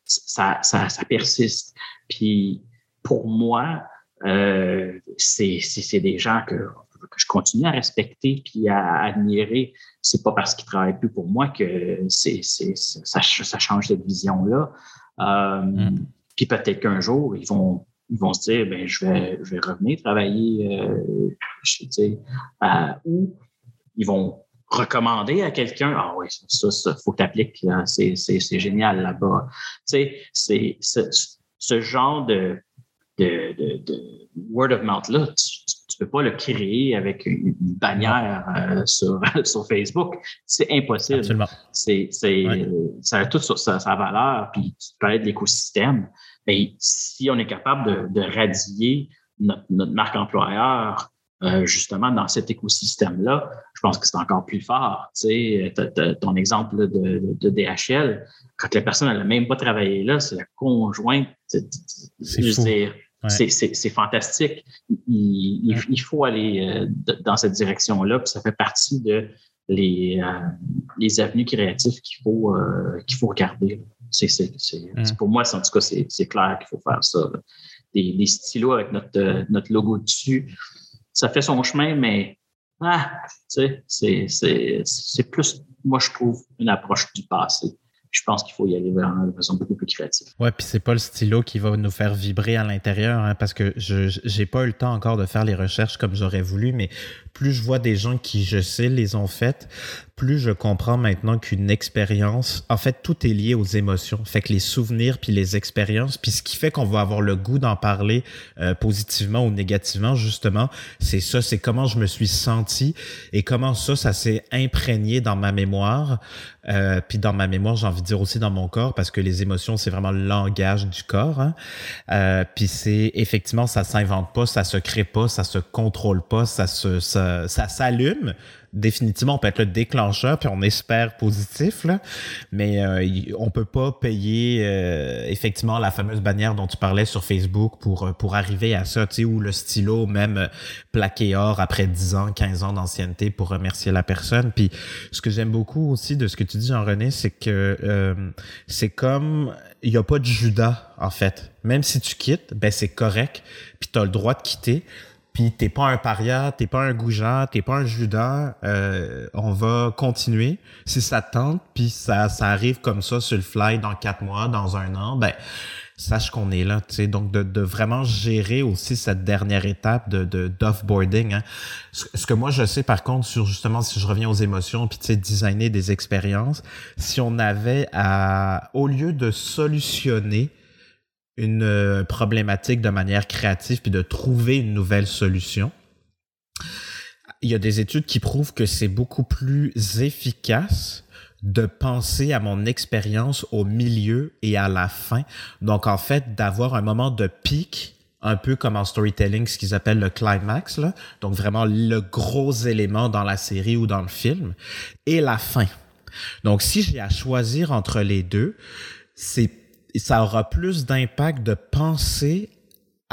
ça, ça, ça, persiste. Puis pour moi, euh, c'est des gens que, que, je continue à respecter puis à admirer. C'est pas parce qu'ils travaillent plus pour moi que c'est ça, ça change cette vision-là. Euh, hmm. Puis peut-être qu'un jour, ils vont ils vont se dire, ben, je vais, je vais revenir travailler, euh, sais, ou ils vont recommander à quelqu'un, ah oui, ça, ça, faut que tu appliques, c'est, c'est, c'est génial là-bas. Tu sais, c'est, ce genre de, de, de, de, word of mouth-là, tu, tu peux pas le créer avec une bannière euh, sur, sur Facebook. C'est impossible. Absolument. C'est, c'est, Ça a tout sur sa, sa valeur, puis tu peux de l'écosystème. Mais si on est capable de, de radier notre, notre, marque employeur euh, justement dans cet écosystème-là, je pense que c'est encore plus fort. Tu sais, ton exemple de, de, DHL, quand la personne n'a même pas travaillé là, c'est la conjointe. C'est fantastique. Il, il, faut aller euh, dans cette direction-là, puis ça fait partie de les, euh, les avenues créatives qu'il faut, qu'il faut regarder. Mm. C'est, pour moi, en tout cas, c'est, clair qu'il faut faire ça. Des, stylos avec notre, notre logo dessus, ça fait son chemin, mais ah, c'est, c'est plus, moi, je trouve, une approche du passé je pense qu'il faut y aller vraiment de façon beaucoup plus créative. Ouais, puis c'est pas le stylo qui va nous faire vibrer à l'intérieur, hein, parce que je j'ai pas eu le temps encore de faire les recherches comme j'aurais voulu, mais plus je vois des gens qui, je sais, les ont faites, plus je comprends maintenant qu'une expérience, en fait, tout est lié aux émotions. Fait que les souvenirs puis les expériences, puis ce qui fait qu'on va avoir le goût d'en parler euh, positivement ou négativement, justement, c'est ça, c'est comment je me suis senti et comment ça, ça s'est imprégné dans ma mémoire. Euh, puis dans ma mémoire, j'ai envie de dire aussi dans mon corps, parce que les émotions, c'est vraiment le langage du corps. Hein. Euh, puis c'est effectivement, ça s'invente pas, ça se crée pas, ça se contrôle pas, ça se ça, ça s'allume définitivement, on peut être le déclencheur, puis on espère positif, là, mais euh, on peut pas payer euh, effectivement la fameuse bannière dont tu parlais sur Facebook pour, euh, pour arriver à ça, ou le stylo même plaqué or après 10 ans, 15 ans d'ancienneté pour remercier la personne. Puis ce que j'aime beaucoup aussi de ce que tu dis, Jean-René, c'est que c'est comme il n'y a pas de Judas, en fait. Même si tu quittes, ben c'est correct, puis tu le droit de quitter puis t'es pas un paria, t'es pas un goujat, t'es pas un judas, euh, on va continuer. Si ça te tente, puis ça, ça arrive comme ça sur le fly dans quatre mois, dans un an, ben sache qu'on est là, tu sais. Donc, de, de, vraiment gérer aussi cette dernière étape de, de d'offboarding. Hein. Ce, que moi, je sais, par contre, sur justement, si je reviens aux émotions, puis tu sais, designer des expériences, si on avait à, au lieu de solutionner une euh, problématique de manière créative puis de trouver une nouvelle solution. Il y a des études qui prouvent que c'est beaucoup plus efficace de penser à mon expérience au milieu et à la fin. Donc, en fait, d'avoir un moment de pic, un peu comme en storytelling, ce qu'ils appellent le climax, là. donc vraiment le gros élément dans la série ou dans le film, et la fin. Donc, si j'ai à choisir entre les deux, c'est ça aura plus d'impact de penser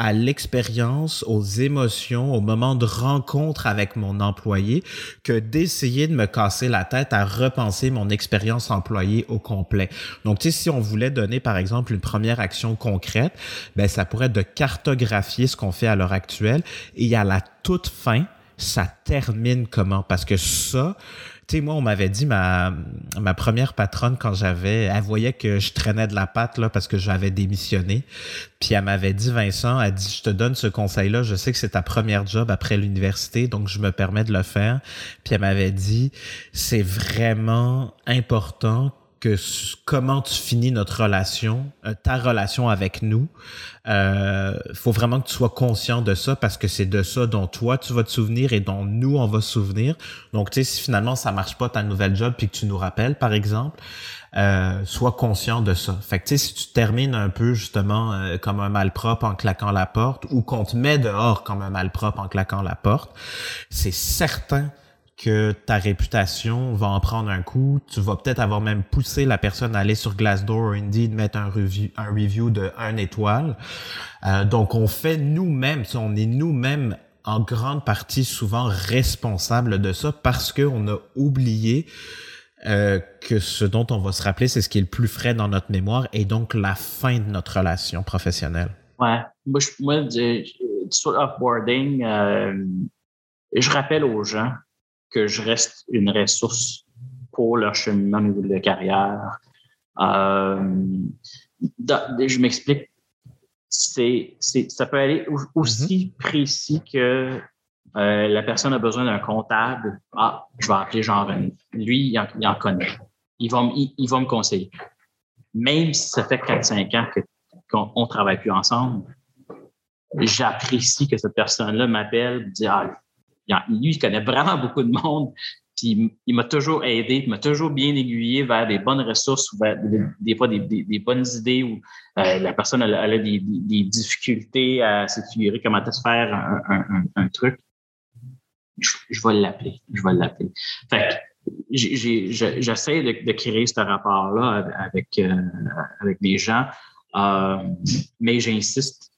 à l'expérience, aux émotions, au moment de rencontre avec mon employé que d'essayer de me casser la tête à repenser mon expérience employée au complet. Donc, tu sais, si on voulait donner, par exemple, une première action concrète, ben, ça pourrait être de cartographier ce qu'on fait à l'heure actuelle et à la toute fin, ça termine comment? Parce que ça, moi, on m'avait dit, ma, ma première patronne, quand j'avais, elle voyait que je traînais de la patte, là, parce que j'avais démissionné. Puis elle m'avait dit, Vincent, elle dit, je te donne ce conseil-là, je sais que c'est ta première job après l'université, donc je me permets de le faire. Puis elle m'avait dit, c'est vraiment important que comment tu finis notre relation, euh, ta relation avec nous. Euh, faut vraiment que tu sois conscient de ça parce que c'est de ça dont toi tu vas te souvenir et dont nous on va se souvenir. Donc tu sais si finalement ça marche pas ta nouvelle job puis que tu nous rappelles par exemple, euh, sois conscient de ça. Fait que tu sais si tu termines un peu justement euh, comme un malpropre en claquant la porte ou qu'on te met dehors comme un malpropre en claquant la porte, c'est certain que ta réputation va en prendre un coup. Tu vas peut-être avoir même poussé la personne à aller sur Glassdoor ou Indeed, mettre un review, un review de 1 étoile. Euh, donc, on fait nous-mêmes, on est nous-mêmes en grande partie souvent responsables de ça parce qu'on a oublié euh, que ce dont on va se rappeler, c'est ce qui est le plus frais dans notre mémoire et donc la fin de notre relation professionnelle. Ouais. Moi, je, moi sur offboarding, euh, je rappelle aux gens que je reste une ressource pour leur cheminement de carrière. Euh, je m'explique. C'est, ça peut aller aussi mm-hmm. précis que euh, la personne a besoin d'un comptable. Ah, je vais appeler Jean-René. Lui, il en, connaît. Il va, il, va me conseiller. Même si ça fait 4-5 ans qu'on ne travaille plus ensemble, j'apprécie que cette personne-là m'appelle et dit Ah, lui, il connaît vraiment beaucoup de monde. Puis il m'a toujours aidé, il m'a toujours bien aiguillé vers des bonnes ressources ou vers des, fois des, bonnes idées où euh, la personne a, des, difficultés à s'étudier comment se faire un, truc. Je, vais l'appeler. Je vais l'appeler. Fait j'essaie de, créer ce rapport-là avec, euh, avec les gens, euh, mais j'insiste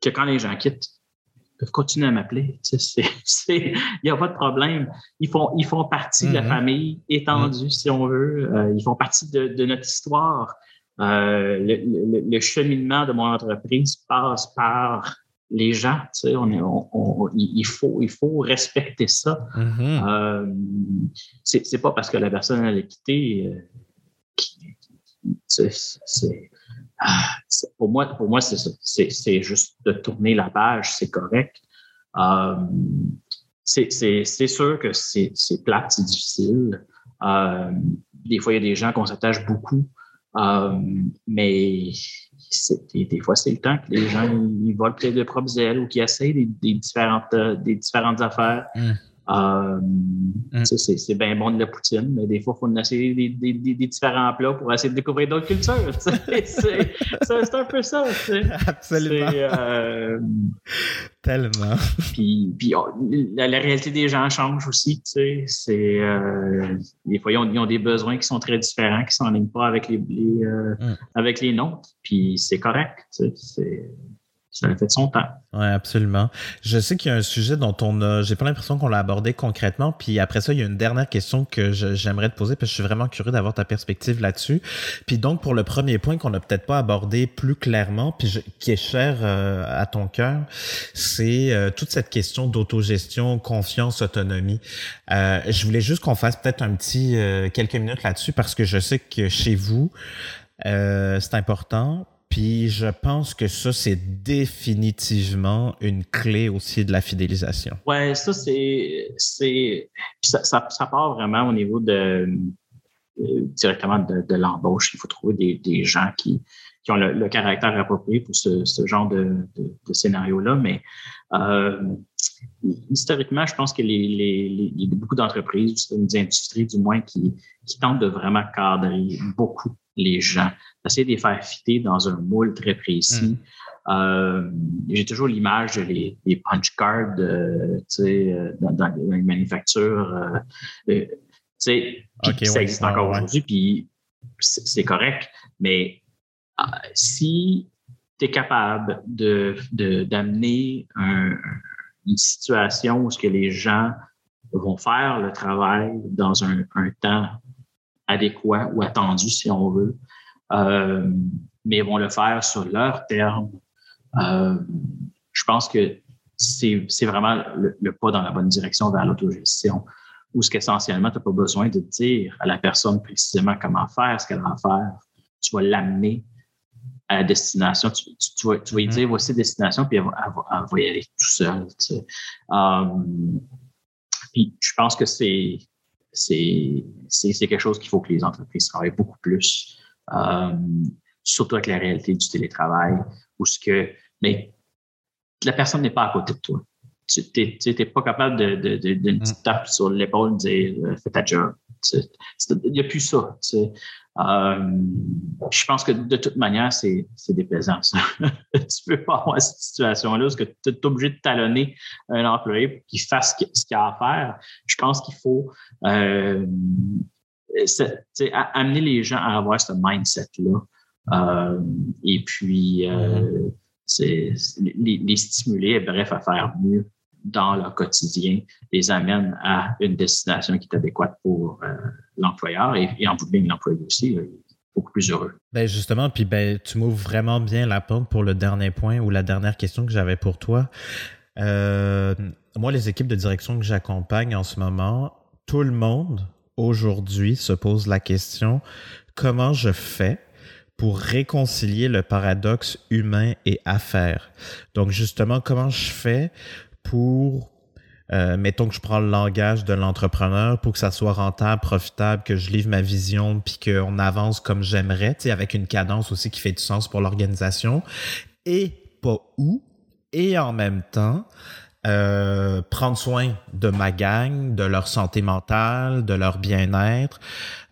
que quand les gens quittent, peuvent continuer à m'appeler. Il n'y a pas de problème. Ils font, ils font partie de la mm-hmm. famille étendue, mm-hmm. si on veut. Euh, ils font partie de, notre histoire. Euh, le, cheminement de mon entreprise passe par les gens. On il, faut, il faut respecter ça. Mm-hmm. Euh, c'est pas parce que la personne a quitté. c'est ah, pour moi, pour moi c'est juste de tourner la page, c'est correct. Euh, c'est sûr que c'est plate, c'est difficile. Euh, des fois, il y a des gens qu'on s'attache beaucoup, euh, mais des, fois, c'est le temps que les gens ils volent peut-être de propres ailes ou qu'ils essayent des, différentes, des différentes affaires. Mmh. Euh, mm. C'est bien bon de la poutine, mais des fois, il faut essayer des, des, des, différents plats pour essayer de découvrir d'autres cultures. c'est un peu ça. Absolument. Euh, Tellement. Puis, puis oh, la, réalité des gens change aussi. C'est euh, des fois, ils ont, ils ont, des besoins qui sont très différents, qui ne s'enlignent pas avec les, les mm. avec les nôtres. Puis c'est correct. C'est ça a fait son temps. Oui, absolument. Je sais qu'il y a un sujet dont on a, j'ai pas l'impression qu'on l'a abordé concrètement. Puis après ça, il y a une dernière question que j'aimerais te poser parce que je suis vraiment curieux d'avoir ta perspective là-dessus. Puis donc, pour le premier point qu'on n'a peut-être pas abordé plus clairement, puis qui est cher euh, à ton cœur, c'est euh, toute cette question d'autogestion, confiance, autonomie. Euh, je voulais juste qu'on fasse peut-être un petit quelques minutes là-dessus parce que je sais que chez vous, c'est important. Puis je pense que ça, c'est définitivement une clé aussi de la fidélisation. Ouais, ça, c'est. Ça, ça, ça, part vraiment au niveau de. Euh, directement de, l'embauche. Il faut trouver des, des gens qui, qui ont le, caractère approprié pour ce, ce genre de, de scénario-là. Mais euh, historiquement, je pense que les, les, les beaucoup d'entreprises, des industries du moins, qui, qui tentent de vraiment cadrer beaucoup les gens, d'essayer de les faire fitter dans un moule très précis. Hmm. Euh, j'ai toujours l'image des les punch cards euh, euh, dans, dans, les manufactures. Euh, sais, ça existe encore aujourd'hui, puis c'est correct. Mais si tu es capable de d'amener une situation où ce que les gens vont faire le travail dans un, un temps adéquat ou attendu, si on veut, euh, mais vont le faire sur leur terme. Euh, je pense que c'est vraiment le, pas dans la bonne direction vers l'autogestion, où ce qu'essentiellement, tu n'as pas besoin de dire à la personne précisément comment faire ce qu'elle va faire. Tu vas l'amener à la destination. Tu, vas, tu lui mm-hmm. dire voici la destination, puis elle va, y aller tout seul. Euh, puis je pense que c'est c'est quelque chose qu'il faut que les entreprises travaillent beaucoup plus, euh, surtout avec la réalité du télétravail, où ce que, mais la personne n'est pas à côté de toi. Tu n'es pas capable de, de, de, de, mm. tape sur l'épaule et dire euh, fais ta job. Il n'y a plus ça. Euh, je pense que de toute manière, c'est déplaisant, ça. tu peux pas avoir cette situation-là parce que tu es obligé de talonner un employé pour qu'il fasse ce qu'il a à faire. Je pense qu'il faut euh, amener les gens à avoir ce mindset-là. Euh, et puis, mm-hmm. les, les, stimuler, bref, à faire mieux dans leur quotidien les amène à une destination qui est adéquate pour euh, l'employeur et, en bout de ligne, l'employé aussi euh, beaucoup plus heureux. Ben justement, puis ben, tu m'ouvres vraiment bien la porte pour le dernier point ou la dernière question que j'avais pour toi. Euh, moi, les équipes de direction que j'accompagne en ce moment, tout le monde aujourd'hui se pose la question comment je fais pour réconcilier le paradoxe humain et affaires? Donc justement, comment je fais pour, euh, mettons que je prends le langage de l'entrepreneur pour que ça soit rentable, profitable, que je livre ma vision, puis qu'on avance comme j'aimerais, avec une cadence aussi qui fait du sens pour l'organisation, et pas où, et en même temps, euh, prendre soin de ma gang, de leur santé mentale, de leur bien-être.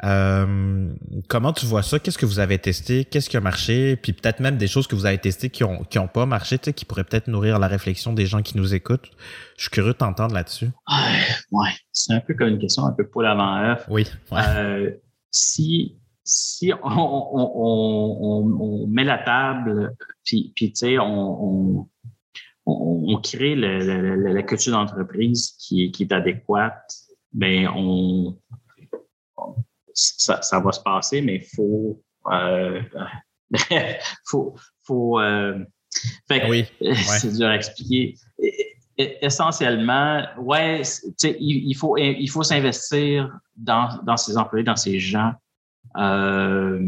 Euh, comment tu vois ça? Qu'est-ce que vous avez testé? Qu'est-ce qui a marché? Puis peut-être même des choses que vous avez testées qui ont, qui ont pas marché, tu sais, qui pourraient peut-être nourrir la réflexion des gens qui nous écoutent. Je suis curieux de t'entendre là-dessus. Ouais, c'est un peu comme une question un peu pour l'avant œuf. Oui. Euh, si si on, on, on, on, met la table, puis, puis tu sais, on, on, crée la culture d'entreprise qui est, qui est adéquate, ben on, ça, ça, va se passer, mais il faut, euh, faut, faut euh, oui, c'est dur à expliquer. Essentiellement, ouais, il, faut, il faut s'investir dans, dans ses employés, dans ces gens euh,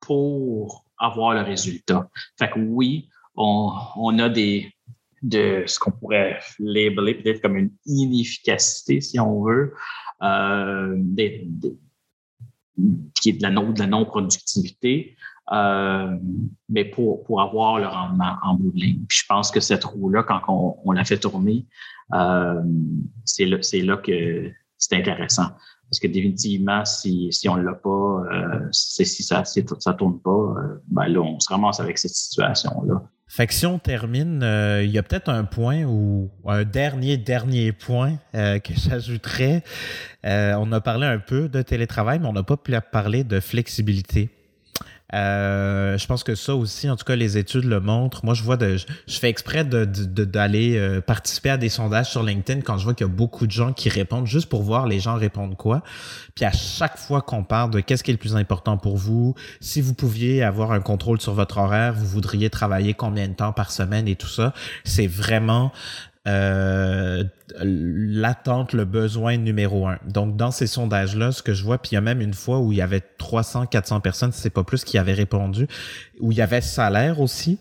pour avoir le résultat. Fait que oui, on, on a des, de ce qu'on pourrait labeler peut-être comme une inefficacité, si on veut, euh, qui est de la non-productivité, euh, mais pour, pour avoir le rendement en bout de ligne. Puis je pense que cette roue-là, quand on, on, la fait tourner, euh, c'est là, que c'est intéressant. Parce que définitivement, si, si on ne l'a pas, si ça ne tourne pas, ben là, on se ramasse avec cette situation-là. Fait que si on termine, euh, il y a peut-être un point ou un dernier, dernier point euh, que j'ajouterais. Euh, on a parlé un peu de télétravail, mais on n'a pas pu parler de flexibilité. Euh, je pense que ça aussi, en tout cas, les études le montrent. Moi, je vois de, je fais exprès d'aller de, euh, participer à des sondages sur LinkedIn quand je vois qu'il y a beaucoup de gens qui répondent juste pour voir les gens répondent quoi. Puis à chaque fois qu'on parle de qu'est-ce qui est le plus important pour vous, si vous pouviez avoir un contrôle sur votre horaire, vous voudriez travailler combien de temps par semaine et tout ça, c'est vraiment euh, l'attente, le besoin numéro un. Donc, dans ces sondages-là, ce que je vois, puis il y a même une fois où il y avait 300, 400 personnes, c'est pas plus, qui avaient répondu, où il y avait salaire aussi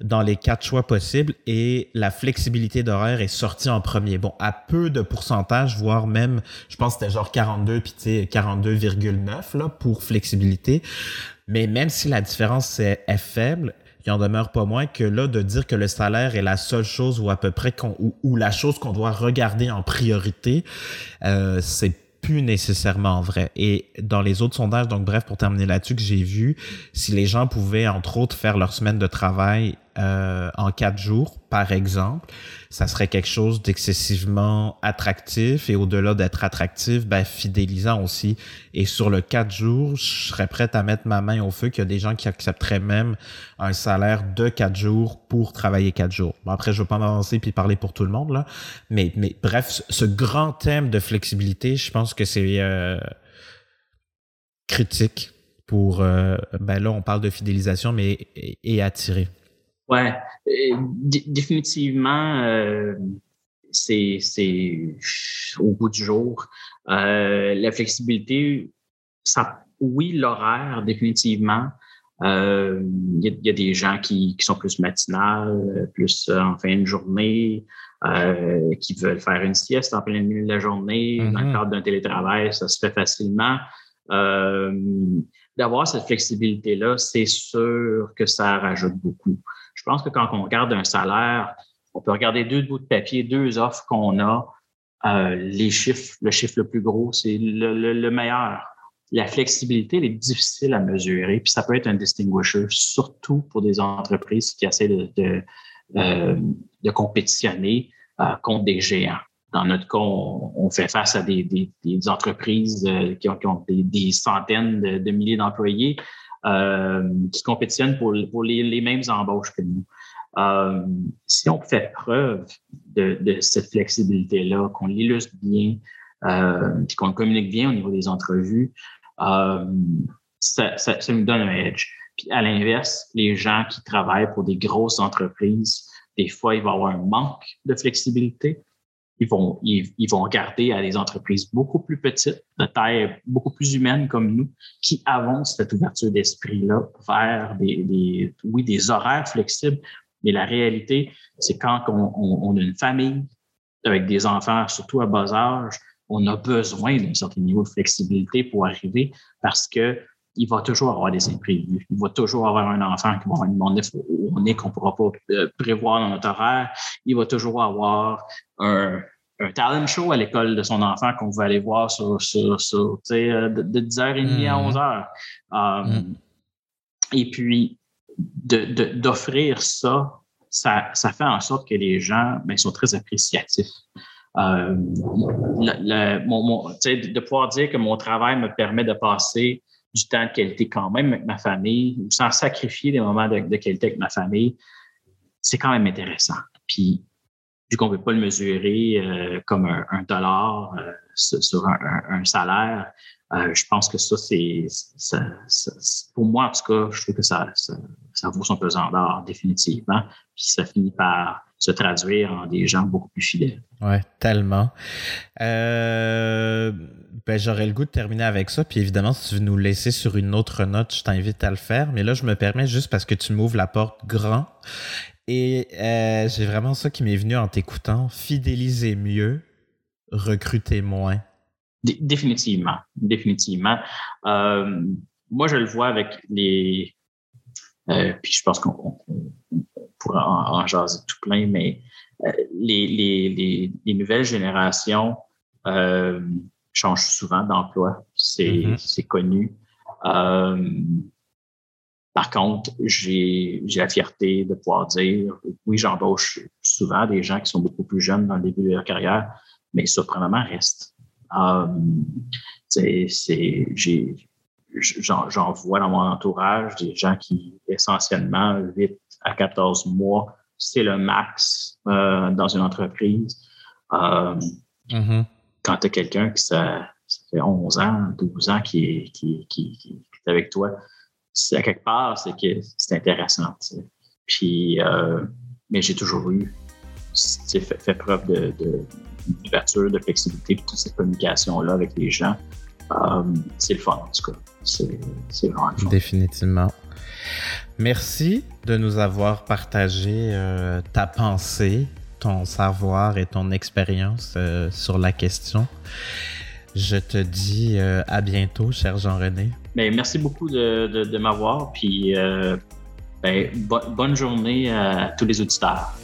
dans les quatre choix possibles et la flexibilité d'horaire est sortie en premier. Bon, à peu de pourcentage, voire même, je pense que c'était genre 42 puis tu sais 42,9 là pour flexibilité. Mais même si la différence est faible, il en demeure pas moins que là, de dire que le salaire est la seule chose ou à peu près qu'on, ou, la chose qu'on doit regarder en priorité, euh, c'est plus nécessairement vrai. Et dans les autres sondages, donc bref, pour terminer là-dessus, que j'ai vu, si les gens pouvaient, entre autres, faire leur semaine de travail euh, en quatre jours, par exemple, ça serait quelque chose d'excessivement attractif et au-delà d'être attractif, ben, fidélisant aussi. Et sur le quatre jours, je serais prête à mettre ma main au feu qu'il y a des gens qui accepteraient même un salaire de quatre jours pour travailler quatre jours. Bon, après, je veux pas m'avancer puis parler pour tout le monde, là. Mais, mais bref, ce grand thème de flexibilité, je pense que c'est euh, critique pour, euh, ben là, on parle de fidélisation, mais et attirer. Ouais, définitivement, euh, c'est au bout du jour. Euh, la flexibilité, ça, oui, l'horaire, définitivement. Euh, il y, a des gens qui, qui sont plus matinales, plus en fin de journée, qui veulent faire une sieste en plein milieu de la journée. Dans le mm-hmm. cadre d'un télétravail, ça se fait facilement. D'avoir cette flexibilité-là, c'est sûr que ça rajoute beaucoup. Je pense que quand on regarde un salaire, on peut regarder deux bouts de papier, deux offres qu'on a. Euh, les chiffres, le chiffre le plus gros, c'est le, meilleur. La flexibilité, elle est difficile à mesurer, puis ça peut être un distinguisher, surtout pour des entreprises qui essaient de, de, euh, compétitionner euh, contre des géants. Dans notre cas, on, fait face à des, des, entreprises qui ont, des, des, centaines de, milliers d'employés qui compétitionnent pour, les, mêmes embauches que nous. Euh, si on fait preuve de, cette flexibilité-là, qu'on l'illustre bien, euh, puis qu'on communique bien au niveau des entrevues, euh, ça, ça, ça, nous donne un edge. Puis à l'inverse, les gens qui travaillent pour des grosses entreprises, des fois, il va y avoir un manque de flexibilité ils vont, ils, vont regarder à des entreprises beaucoup plus petites, de taille beaucoup plus humaine comme nous, qui avancent cette ouverture d'esprit-là vers des, des, oui, des horaires flexibles. Mais la réalité, c'est quand on, on, a une famille avec des enfants, surtout à bas âge, on a besoin d'un certain niveau de flexibilité pour arriver parce que il va toujours avoir des imprévus. Il va toujours avoir un enfant qui va avoir une monde où on est qu'on ne pourra pas euh, prévoir dans notre horaire. Il va toujours avoir un, un talent show à l'école de son enfant qu'on va aller voir sur, sur, sur euh, de, de 10h30 à 11h. Mm. Um, mm. Et puis, d'offrir de, ça, ça, ça fait en sorte que les gens ben, sont très appréciatifs. Euh, le, mon, mon, de pouvoir dire que mon travail me permet de passer du temps de qualité quand même avec ma famille, sans sacrifier des moments de, qualité avec ma famille, c'est quand même intéressant. Puis, vu qu'on ne peut pas le mesurer euh, comme un, dollar euh, sur un, salaire, euh, je pense que ça, c'est, pour moi, en tout cas, je trouve que ça, vaut son pesant d'or définitivement. Puis ça finit par se traduire en des gens beaucoup plus fidèles. Oui, tellement. Euh, ben, j'aurais le goût de terminer avec ça. Puis évidemment, si tu veux nous laisser sur une autre note, je t'invite à le faire. Mais là, je me permets juste parce que tu m'ouvres la porte grand. Et euh, j'ai vraiment ça qui m'est venu en t'écoutant. Fidéliser mieux, recruter moins. définitivement, définitivement. Euh, moi, je le vois avec les. Euh, puis je pense qu'on pourra en, jaser tout plein, mais les, les, les, nouvelles générations changent souvent d'emploi. C'est mm-hmm. connu. Par contre, j'ai la fierté de pouvoir dire, oui, j'embauche souvent des gens qui sont beaucoup plus jeunes dans le début de leur carrière, mais surprenamment reste. Um, j'ai j'en vois dans mon entourage des gens qui, essentiellement, 8 à 14 mois, c'est le max euh, dans une entreprise. Euh, mm-hmm. Quand tu as quelqu'un qui ça, fait 11 ans, 12 ans qui est, qui, qui, est avec toi, à quelque part, c'est que c'est intéressant. Puis, euh, mais j'ai toujours eu fait, fait, preuve de, d'ouverture, de, flexibilité, toute cette communication-là avec les gens. C'est le fun, en tout cas. C'est vraiment Définitivement. Merci de nous avoir partagé euh, ta pensée, ton savoir et ton expérience euh, sur la question. Je te dis euh, à bientôt, cher Jean-René. Merci beaucoup de, m'avoir, puis ben, bonne journée à tous les auditeurs.